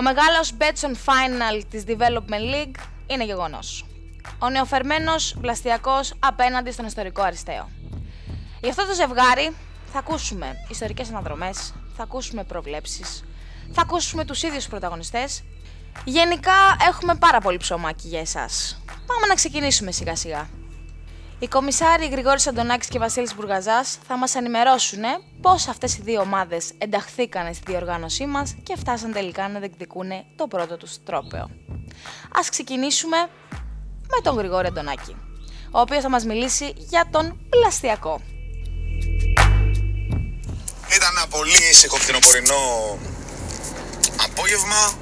Ο μεγάλος Betson Final της Development League είναι γεγονός. Ο νεοφερμένος βλαστιακός απέναντι στον ιστορικό Αριστείο. Γι' αυτό το ζευγάρι θα ακούσουμε ιστορικές αναδρομές, θα ακούσουμε προβλέψεις, θα ακούσουμε τους ίδιους πρωταγωνιστές. Γενικά έχουμε πάρα πολύ ψωμάκι για εσάς. Πάμε να ξεκινήσουμε σιγά σιγά. Οι κομισάροι Γρηγόρης Αντωνάκης και Βασίλης Μπουργαζάς θα μας ενημερώσουν πώς αυτές οι δύο ομάδες ενταχθήκαν στη διοργάνωσή μας και φτάσαν τελικά να διεκδικούν το πρώτο τους τρόπεο. Ας ξεκινήσουμε με τον Γρηγόρη Αντωνάκη, ο οποίος θα μας μιλήσει για τον πλαστιακό. Ήταν ένα πολύ ήσυχο φθινοπορεινό απόγευμα.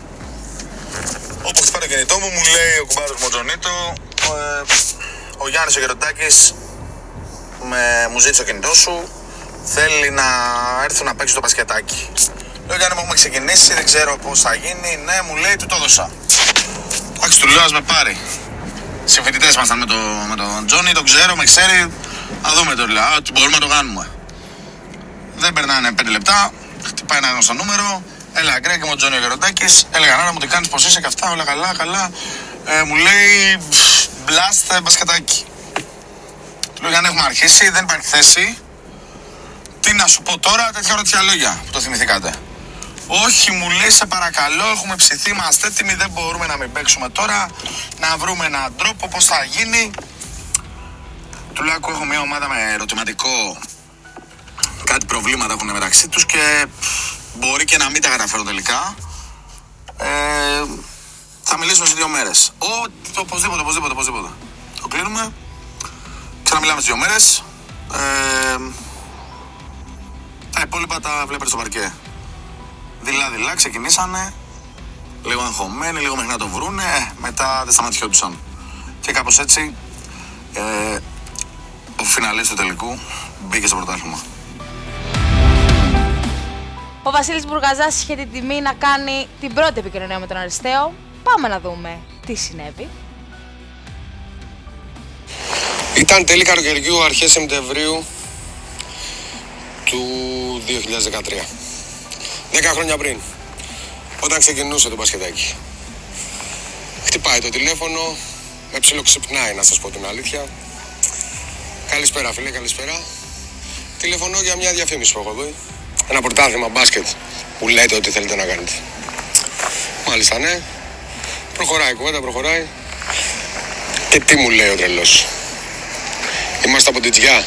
Όπου χτυπάει το κινητό μου, μου λέει ο κουμπάρος μου Τζονίτο, ε, ο Γιάννης ο Γεροντάκης με, μου ζήτησε το κινητός σου, θέλει να έρθουν να παίξει το πασκετάκι. Λέω Γιάννη μου έχουμε ξεκινήσει, δεν ξέρω πώς θα γίνει, ναι μου λέει του το έδωσα. Εντάξει του λέω ας με πάρει. Συμφοιτητές ήμασταν με, το, με τον Τζόνι, τον ξέρω, με ξέρει, να δούμε το λέω, ότι μπορούμε να το κάνουμε. Δεν περνάνε 5 λεπτά, χτυπάει ένα γνωστό νούμερο, Έλα, Γκρέγκ μου, Τζόνι Γεροντάκης. Έλεγα να μου τι κάνεις, πώς είσαι και αυτά, όλα καλά, καλά. Ε, μου λέει μπλάστ μπασκετάκι. Του λέω: Αν έχουμε αρχίσει, δεν υπάρχει θέση. Τι να σου πω τώρα, τέτοια ρωτιά λόγια που το θυμηθήκατε. Όχι, μου λέει, σε παρακαλώ, έχουμε ψηθεί, είμαστε έτοιμοι, δεν μπορούμε να μην παίξουμε τώρα. Να βρούμε έναν τρόπο, πώς θα γίνει. Του λέω: Έχω μια ομάδα με ερωτηματικό. Κάτι προβλήματα έχουν μεταξύ τους και μπορεί και να μην τα καταφέρω τελικά. Ε, θα μιλήσουμε σε δύο μέρες. Οπωσδήποτε, οπωσδήποτε, οπωσδήποτε. Το κλείνουμε. Ξαναμιλάμε σε δύο μέρες. Ε, τα υπόλοιπα τα βλέπετε στο παρκέ. Δειλά-δειλά ξεκινήσανε. Λίγο αγχωμένοι, λίγο μέχρι να το βρούνε. Ε, μετά δεν σταματιόντουσαν. Και κάπως έτσι ε, ο φιναλής του τελικού μπήκε στο πρωτάθλημα. Ο Βασίλης Μπουργαζάς είχε την τιμή να κάνει την πρώτη επικοινωνία με τον Αριστέο. Πάμε να δούμε τι συνέβη. Ήταν τέλη καλοκαιριού, αρχές Σεπτεμβρίου του 2013. Δέκα χρόνια πριν, όταν ξεκινούσε το μπασκετάκι. Χτυπάει το τηλέφωνο, με ψιλοξυπνάει να σας πω την αλήθεια. Καλησπέρα φίλε, καλησπέρα. Τηλεφωνώ για μια διαφήμιση που έχω δει ένα πρωτάθλημα μπάσκετ που λέτε ότι θέλετε να κάνετε. Μάλιστα, ναι. Προχωράει η κουβέντα, προχωράει. Και τι μου λέει ο τρελός. Είμαστε από την Τζιά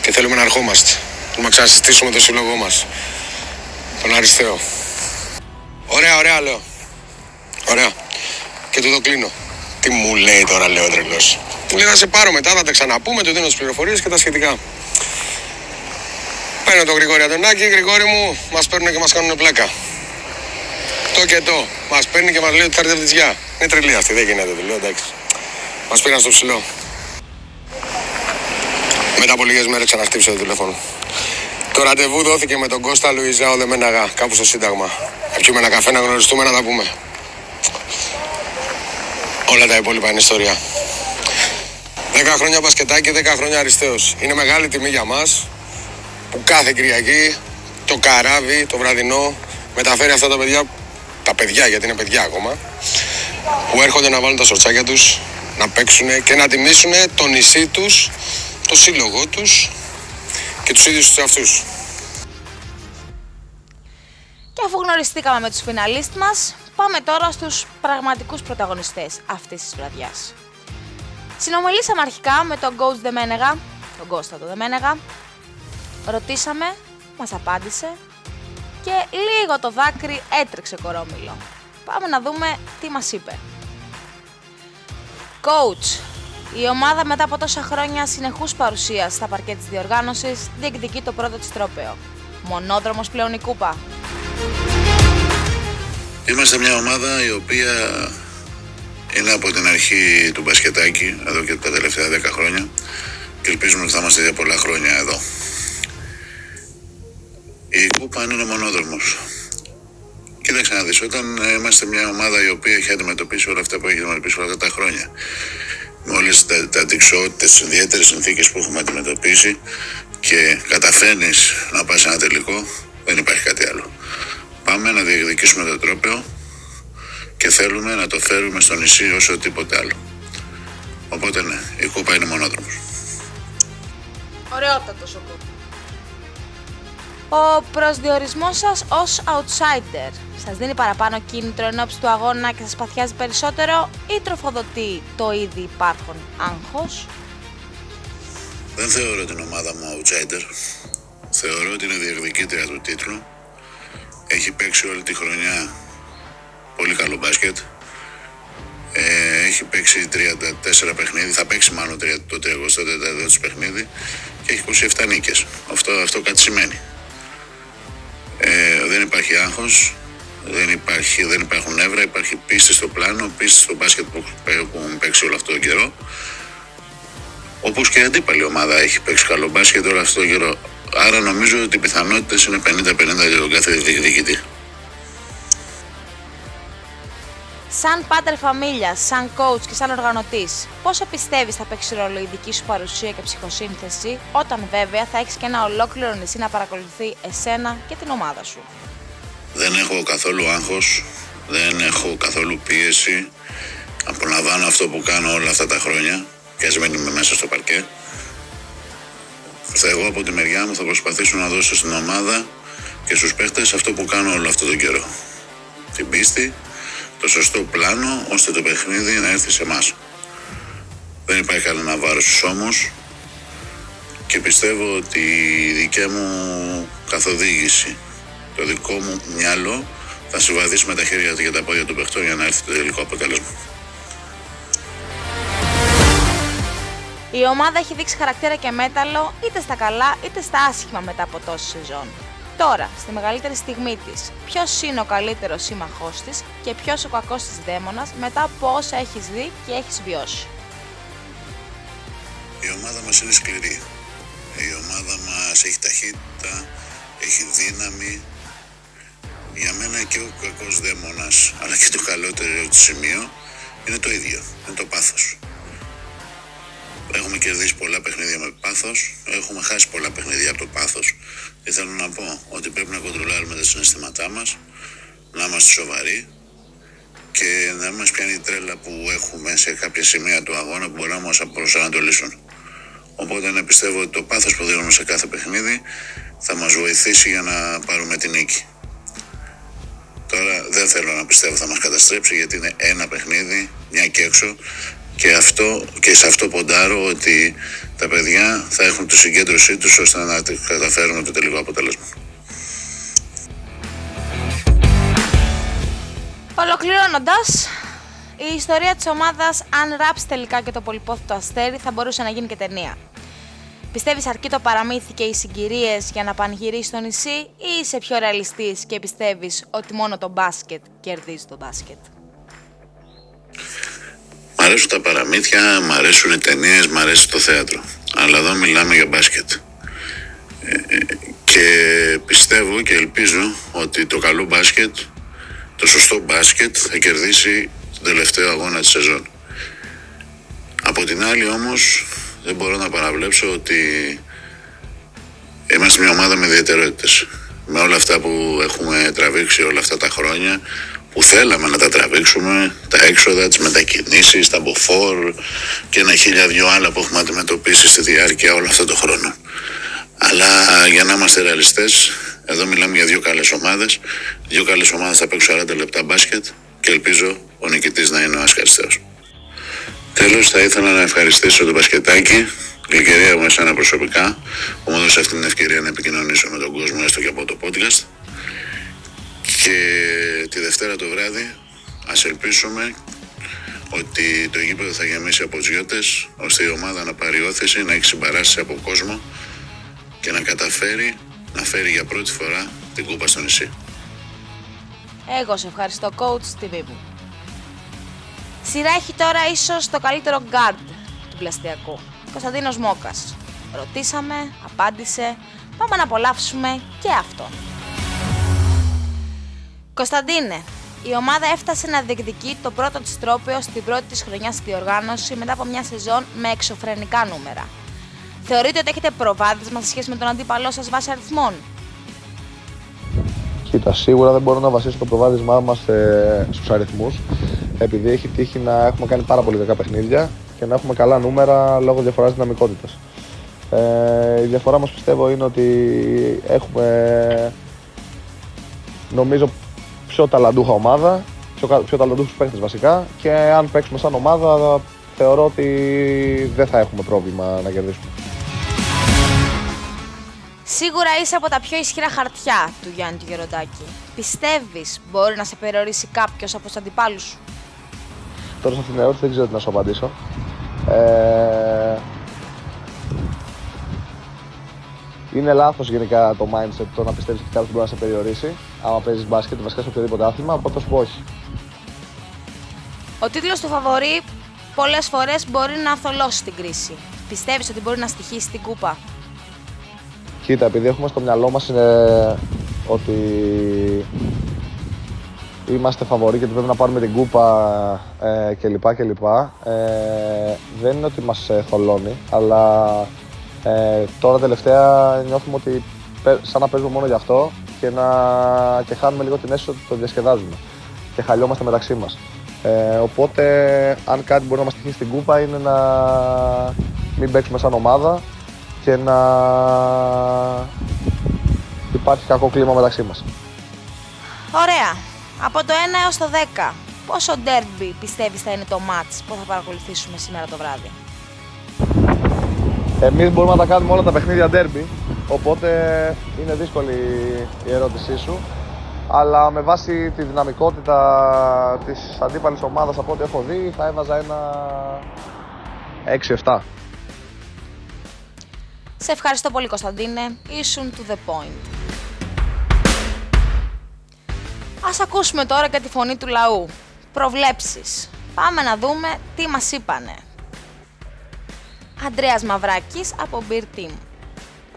και θέλουμε να ερχόμαστε. Να ξανασυστήσουμε το σύλλογό μας. Τον Αριστέο. Ωραία, ωραία, λέω. Ωραία. Και του το κλείνω. Τι μου λέει τώρα, λέει ο τρελός. Μου λέει να σε πάρω μετά, θα τα ξαναπούμε, του δίνω τις πληροφορίες και τα σχετικά. Παίρνω τον Γρηγόρη Αντωνάκη, Γρηγόρη μου, μας παίρνουν και μας κάνουν πλάκα. Το και το. Μας παίρνει και μας λέει ότι θα έρθει από Είναι τρελή αυτή, δεν γίνεται, του λέω εντάξει. Μας πήραν στο ψηλό. Μετά από λίγες μέρες ξαναχτύψε το τηλέφωνο. Το ραντεβού δόθηκε με τον Κώστα Λουιζάο Δεμέναγα κάπου στο Σύνταγμα. Να πιούμε ένα καφέ να γνωριστούμε να τα πούμε. Όλα τα υπόλοιπα είναι ιστορία. 10 χρόνια μπασκετάκι, 10 χρόνια αριστέως. Είναι μεγάλη τιμή για μας που κάθε Κυριακή το καράβι, το βραδινό, μεταφέρει αυτά τα παιδιά, τα παιδιά γιατί είναι παιδιά ακόμα, που έρχονται να βάλουν τα σορτσάκια τους, να παίξουν και να τιμήσουν το νησί τους, το σύλλογό τους και τους ίδιους τους εαυτούς. Και αφού γνωριστήκαμε με τους φιναλίστ μας, πάμε τώρα στους πραγματικούς πρωταγωνιστές αυτής της βραδιάς. Συνομιλήσαμε αρχικά με τον Coach Δεμένεγα, τον Κώστα του Δεμένεγα, Ρωτήσαμε, μας απάντησε και λίγο το δάκρυ έτρεξε κορόμιλο. Πάμε να δούμε τι μας είπε. Coach, η ομάδα μετά από τόσα χρόνια συνεχούς παρουσίας στα παρκέ της διοργάνωσης διεκδικεί το πρώτο της τρόπεο. Μονόδρομος πλέον η κούπα. Είμαστε μια ομάδα η οποία είναι από την αρχή του μπασκετάκι, εδώ και τα τελευταία 10 χρόνια και ελπίζουμε ότι θα είμαστε για πολλά χρόνια εδώ. Η κούπα είναι ο μονόδρομος. Κοίταξε να δεις, όταν είμαστε μια ομάδα η οποία έχει αντιμετωπίσει όλα αυτά που έχει αντιμετωπίσει όλα αυτά τα χρόνια, με όλες τα, τα αντικσότητες, τις ιδιαίτερες συνθήκες που έχουμε αντιμετωπίσει και καταφέρνεις να πας σε ένα τελικό, δεν υπάρχει κάτι άλλο. Πάμε να διεκδικήσουμε το τρόπαιο και θέλουμε να το φέρουμε στο νησί όσο τίποτε άλλο. Οπότε ναι, η κούπα είναι μονόδρομος. Ωραιότατος ο Κούπ. Ο προσδιορισμός σας ως outsider σας δίνει παραπάνω κίνητρο ενώπιση του αγώνα και σας παθιάζει περισσότερο ή τροφοδοτεί το ήδη υπάρχον άγχος; Δεν θεωρώ την ομάδα μου outsider. Θεωρώ ότι είναι διεκδικήτρια του τίτλου. Έχει παίξει όλη τη χρονιά πολύ καλό μπάσκετ. Ε, έχει παίξει 34 παιχνίδι, θα παίξει μάλλον το 34ο του παιχνίδι και έχει 27 νίκες. Αυτό, αυτό κάτι σημαίνει. Ε, δεν υπάρχει άγχος, δεν, υπάρχει, δεν υπάρχουν νεύρα, υπάρχει πίστη στο πλάνο, πίστη στο μπάσκετ που έχουν παίξει όλο αυτό τον καιρό. Όπως και η αντίπαλη ομάδα έχει παίξει καλό μπάσκετ όλο αυτό τον καιρό. Άρα νομίζω ότι οι πιθανότητες είναι 50-50 για τον κάθε διεκδικητή. Σαν πάτερ φαμίλια, σαν coach και σαν οργανωτής, πόσο πιστεύει θα παίξει ρόλο η δική σου παρουσία και ψυχοσύνθεση, όταν βέβαια θα έχεις και ένα ολόκληρο νησί να παρακολουθεί εσένα και την ομάδα σου; Δεν έχω καθόλου άγχος, δεν έχω καθόλου πίεση. Απολαμβάνω αυτό που κάνω όλα αυτά τα χρόνια και ας μην είμαι μέσα στο παρκέ. Θα εγώ από τη μεριά μου θα προσπαθήσω να δώσω στην ομάδα και στους παίχτες αυτό που κάνω όλο αυτό τον καιρό. Την πίστη, το σωστό πλάνο ώστε το παιχνίδι να έρθει σε εμάς. Δεν υπάρχει κανένα βάρος στους ώμους και πιστεύω ότι η δικιά μου καθοδήγηση το δικό μου μυαλό θα συμβαδίσει με τα χέρια και τα πόδια του παιχτών για να έρθει το τελικό αποτέλεσμα. Η ομάδα έχει δείξει χαρακτήρα και μέταλλο είτε στα καλά είτε στα άσχημα μετά από τόση σεζόν. Τώρα, στη μεγαλύτερη στιγμή της, ποιος είναι ο καλύτερος σύμμαχός της και ποιος ο κακός της δαίμονας μετά από όσα έχεις δει και έχεις βιώσει. Η ομάδα μας είναι σκληρή. Η ομάδα μας έχει ταχύτητα, έχει δύναμη, για μένα και ο κακός δαίμονας, αλλά και το καλότερο του σημείο είναι το ίδιο. Είναι το πάθος. Έχουμε κερδίσει πολλά παιχνίδια με πάθος, έχουμε χάσει πολλά παιχνίδια από το πάθος. Και θέλω να πω ότι πρέπει να κοντρολάρουμε τα συναισθήματά μας, να είμαστε σοβαροί και να μας πιάνει η τρέλα που έχουμε σε κάποια σημεία του αγώνα που μπορεί να μας προσανατολίσουν. Οπότε να πιστεύω ότι το πάθος που δίνουμε σε κάθε παιχνίδι θα μας βοηθήσει για να πάρουμε την νίκη. Τώρα δεν θέλω να πιστεύω θα μας καταστρέψει γιατί είναι ένα παιχνίδι, μια και έξω και, αυτό, και σε αυτό ποντάρω ότι τα παιδιά θα έχουν τη συγκέντρωσή τους ώστε να καταφέρουμε το τελικό αποτέλεσμα. Ολοκληρώνοντας, η ιστορία της ομάδας, αν ράψει τελικά και το πολυπόθητο αστέρι, θα μπορούσε να γίνει και ταινία. Πιστεύεις αρκεί το παραμύθι και οι συγκυρίες για να πανηγυρίσει το νησί ή είσαι πιο ρεαλιστής και πιστεύεις ότι μόνο το μπάσκετ κερδίζει το μπάσκετ; Μ' αρέσουν τα παραμύθια, μ' αρέσουν οι ταινίες, μ' αρέσει το θέατρο. Αλλά εδώ μιλάμε για μπάσκετ. Ε, και πιστεύω και ελπίζω ότι το καλό μπάσκετ, το σωστό μπάσκετ θα κερδίσει τον τελευταίο αγώνα της σεζόν. Από την άλλη όμως δεν μπορώ να παραβλέψω ότι είμαστε μια ομάδα με ιδιαιτερότητες. Με όλα αυτά που έχουμε τραβήξει όλα αυτά τα χρόνια, που θέλαμε να τα τραβήξουμε, τα έξοδα, τις μετακινήσεις, τα μποφόρ και ένα χίλια δυο άλλα που έχουμε αντιμετωπίσει στη διάρκεια όλο αυτό το χρόνο. Αλλά για να είμαστε ρεαλιστές, εδώ μιλάμε για δύο καλές ομάδες. Δύο καλές ομάδες θα παίξουν 40 λεπτά μπάσκετ και ελπίζω ο νικητής να είναι ο Ασχαριστέο. Τέλος, θα ήθελα να ευχαριστήσω τον Πασκετάκη, γλυκερία μου εσένα προσωπικά, που μου έδωσε αυτή την ευκαιρία να επικοινωνήσω με τον κόσμο, έστω και από το podcast. Και τη Δευτέρα το βράδυ, ας ελπίσουμε ότι το γήπεδο θα γεμίσει από τζιώτες, ώστε η ομάδα να πάρει όθηση, να έχει συμπαράσει από κόσμο και να καταφέρει να φέρει για πρώτη φορά την κούπα στο νησί. Εγώ σε ευχαριστώ coach τιμή μου. Σειρά έχει τώρα ίσως το καλύτερο guard του πλαστιακού. Κωνσταντίνος Μόκας. Ρωτήσαμε, απάντησε, πάμε να απολαύσουμε και αυτό. Κωνσταντίνε, η ομάδα έφτασε να διεκδικεί το πρώτο της τρόπαιο στην πρώτη της χρονιάς στη διοργάνωση μετά από μια σεζόν με εξωφρενικά νούμερα. Θεωρείτε ότι έχετε προβάδισμα σε σχέση με τον αντίπαλό σας βάσει αριθμών; Κοίτα, σίγουρα δεν μπορώ να βασίσω το προβάδισμά μας ε, στους αριθμούς, επειδή έχει τύχει να έχουμε κάνει πάρα πολύ κακά παιχνίδια και να έχουμε καλά νούμερα λόγω διαφοράς δυναμικότητας. Ε, η διαφορά μας πιστεύω είναι ότι έχουμε νομίζω πιο ταλαντούχα ομάδα, πιο, πιο ταλαντούχους παίχτες βασικά και αν παίξουμε σαν ομάδα θεωρώ ότι δεν θα έχουμε πρόβλημα να κερδίσουμε. Σίγουρα είσαι από τα πιο ισχυρά χαρτιά του Γιάννη του Γεροντάκη. Πιστεύεις μπορεί να σε περιορίσει κάποιος από τους αντιπάλους σου; Τώρα σε αυτήν την ερώτηση δεν ξέρω τι να σου απαντήσω. Ε, είναι λάθος γενικά το mindset το να πιστεύεις ότι κάποιος μπορεί να σε περιορίσει. Άμα παίζεις μπάσκετ, βασικά σε οποιοδήποτε άθλημα, οπότε θα σου πω όχι. Ο τίτλος του φαβορή πολλές φορές μπορεί να θολώσει την κρίση. Πιστεύεις ότι μπορεί να στοιχήσει την κούπα; Κοίτα, επειδή έχουμε στο μυαλό μας είναι ότι είμαστε φαβοροί και ότι πρέπει να πάρουμε την κούπα ε, κλπ. κλπ. Ε, δεν είναι ότι μας ε, θολώνει, αλλά ε, τώρα τελευταία νιώθουμε ότι σαν να παίζουμε μόνο γι' αυτό και, να, και χάνουμε λίγο την αίσθηση ότι το διασκεδάζουμε και χαλιόμαστε μεταξύ μας. Ε, οπότε, αν κάτι μπορεί να μας τυχεί στην κούπα είναι να μην παίξουμε σαν ομάδα και να υπάρχει κακό κλίμα μεταξύ μας. Ωραία. Από το 1 έως το 10, πόσο derby πιστεύεις θα είναι το match που θα παρακολουθήσουμε σήμερα το βράδυ; Εμείς μπορούμε να τα κάνουμε όλα τα παιχνίδια derby, οπότε είναι δύσκολη η ερώτησή σου. Αλλά με βάση τη δυναμικότητα της αντίπαλης ομάδας από ό,τι έχω δει θα έβαζα ένα 6-7. Σε ευχαριστώ πολύ Κωνσταντίνε, ήσουν to the point. Ας ακούσουμε τώρα και τη φωνή του λαού. Προβλέψεις. Πάμε να δούμε τι μας είπανε. Αντρέας Μαυράκης από Beer Team.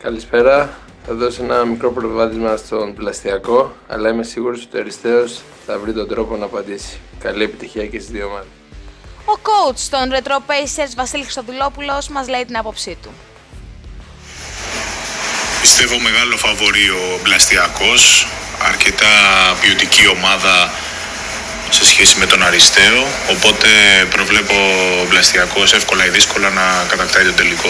Καλησπέρα. Θα δώσω ένα μικρό προβάδισμα στον πλαστιακό, αλλά είμαι σίγουρος ότι ο Αριστέος θα βρει τον τρόπο να απαντήσει. Καλή επιτυχία και στις δύο ομάδες. Ο coach των Retro Pacers, Βασίλης Χρυστοδηλόπουλος, μας λέει την άποψή του. Πιστεύω μεγάλο φαβορεί ο Μπλαστιακός, αρκετά ποιοτική ομάδα σε σχέση με τον Αριστείο, οπότε προβλέπω ο Μπλαστιακός εύκολα ή δύσκολα να κατακτάει το τελικό.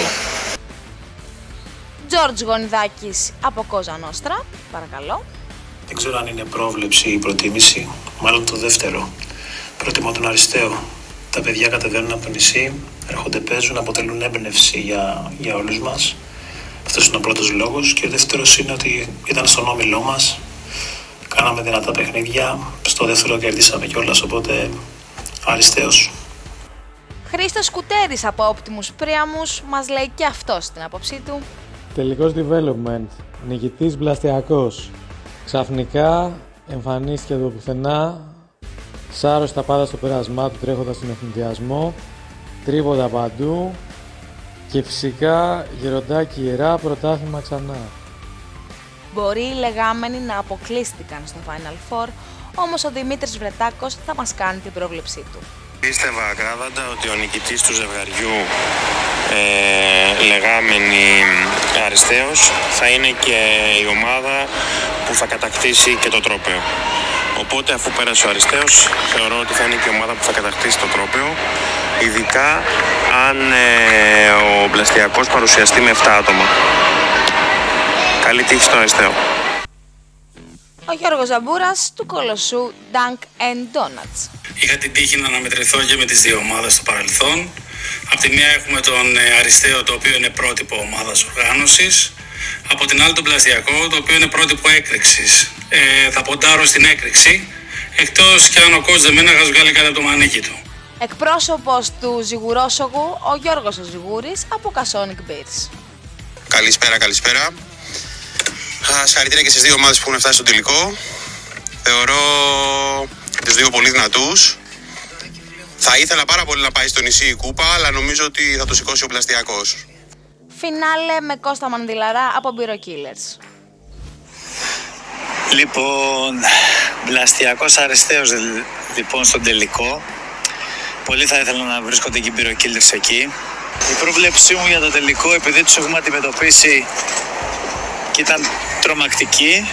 Τζόρτζ Γονιδάκης από Κόζα Νόστρα, παρακαλώ. Δεν ξέρω αν είναι πρόβλεψη ή προτίμηση, μάλλον το δεύτερο. Προτιμώ τον Αριστείο. Τα παιδιά κατεβαίνουν από το νησί, έρχονται, παίζουν, αποτελούν έμπνευση για, για όλους μας. Αυτός είναι ο πρώτος λόγος. Και ο δεύτερος είναι ότι ήταν στον όμιλό μας, κάναμε δυνατά παιχνίδια, στο δεύτερο κερδίσαμε κιόλας, οπότε Αριστέος. Χρήστος Κουτέρης από Optimus Priamus μας λέει και αυτό στην άποψή του. Τελικός development, νικητής Μπλαστιακός. Ξαφνικά εμφανίστηκε εδώ πουθενά, σάρωσε τα πάντα στο πέρασμά του τρέχοντας στον εθνικιασμό, τρίποτα παντού και φυσικά γεροντάκι ιερά πρωτάθλημα ξανά. Μπορεί οι λεγάμενοι να αποκλείστηκαν στο Final Four, όμως ο Δημήτρης Βρετάκος θα μας κάνει την πρόβλεψή του. Πίστευα ακράδαντα ότι ο νικητής του ζευγαριού ε, λεγάμενη Αριστέος θα είναι και η ομάδα που θα κατακτήσει και το τρόπαιο. Οπότε αφού πέρασε ο Αριστέος θεωρώ ότι θα είναι και η ομάδα που θα κατακτήσει το τρόπαιο ειδικά αν ε, ο Μπλαστιακός παρουσιαστεί με 7 άτομα. Καλή τύχη στον Αριστέο. Ο Γιώργος Ζαμπούρας του Κολοσσού Dunk and Donuts. Είχα την τύχη να αναμετρηθώ και με τις δύο ομάδες στο παρελθόν. Απ' τη μία έχουμε τον ε, Αριστέο, το οποίο είναι πρότυπο ομάδας οργάνωσης. Από την άλλη τον Πλαστιακό, το οποίο είναι πρότυπο έκρηξης. Ε, θα ποντάρω στην έκρηξη, εκτός και αν ο κότς δεν μένει να βγάλει κάτι από το μανίκι του. Εκπρόσωπος του Ζιγουρόσογου, ο Γιώργος ο Ζιγούρης από Casonic Beers. Καλησπέρα, καλησπέρα. Συγχαρητήρια και στις δύο ομάδες που έχουν φτάσει στο τελικό. Θεωρώ τους δύο πολύ δυνατούς. Θα ήθελα πάρα πολύ να πάει στο νησί η κούπα, αλλά νομίζω ότι θα το σηκώσει ο Πλαστιακός. Φινάλε με Κώστα Μανδυλαρά από Bureau Killers. Λοιπόν, Μπλαστιακός Αριστέος λοιπόν στον τελικό. Πολύ θα ήθελα να βρίσκονται και οι πυροκύλες εκεί. Η πρόβλεψή μου για το τελικό, επειδή τους έχουμε αντιμετωπίσει και ήταν τρομακτική,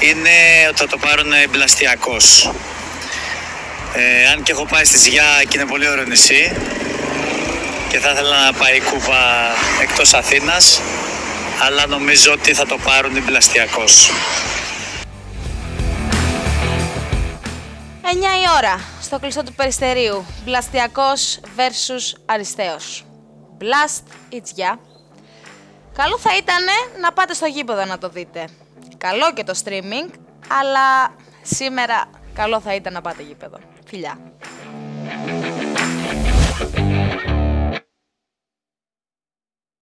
είναι ότι θα το πάρουν μπλαστιακός. Ε, αν και έχω πάει στη Ζιά και είναι πολύ ωραίο νησί και θα ήθελα να πάει η κούπα εκτός Αθήνας αλλά νομίζω ότι θα το πάρουν μπλαστιακός. 9 η ώρα στο κλειστό του Περιστερίου. Μπλαστιακός versus Αριστέος. Blast ή Τζιά. Καλό θα ήταν να πάτε στο γήπεδο να το δείτε. Καλό και το streaming, αλλά σήμερα καλό θα ήταν να πάτε γήπεδο. Φιλιά.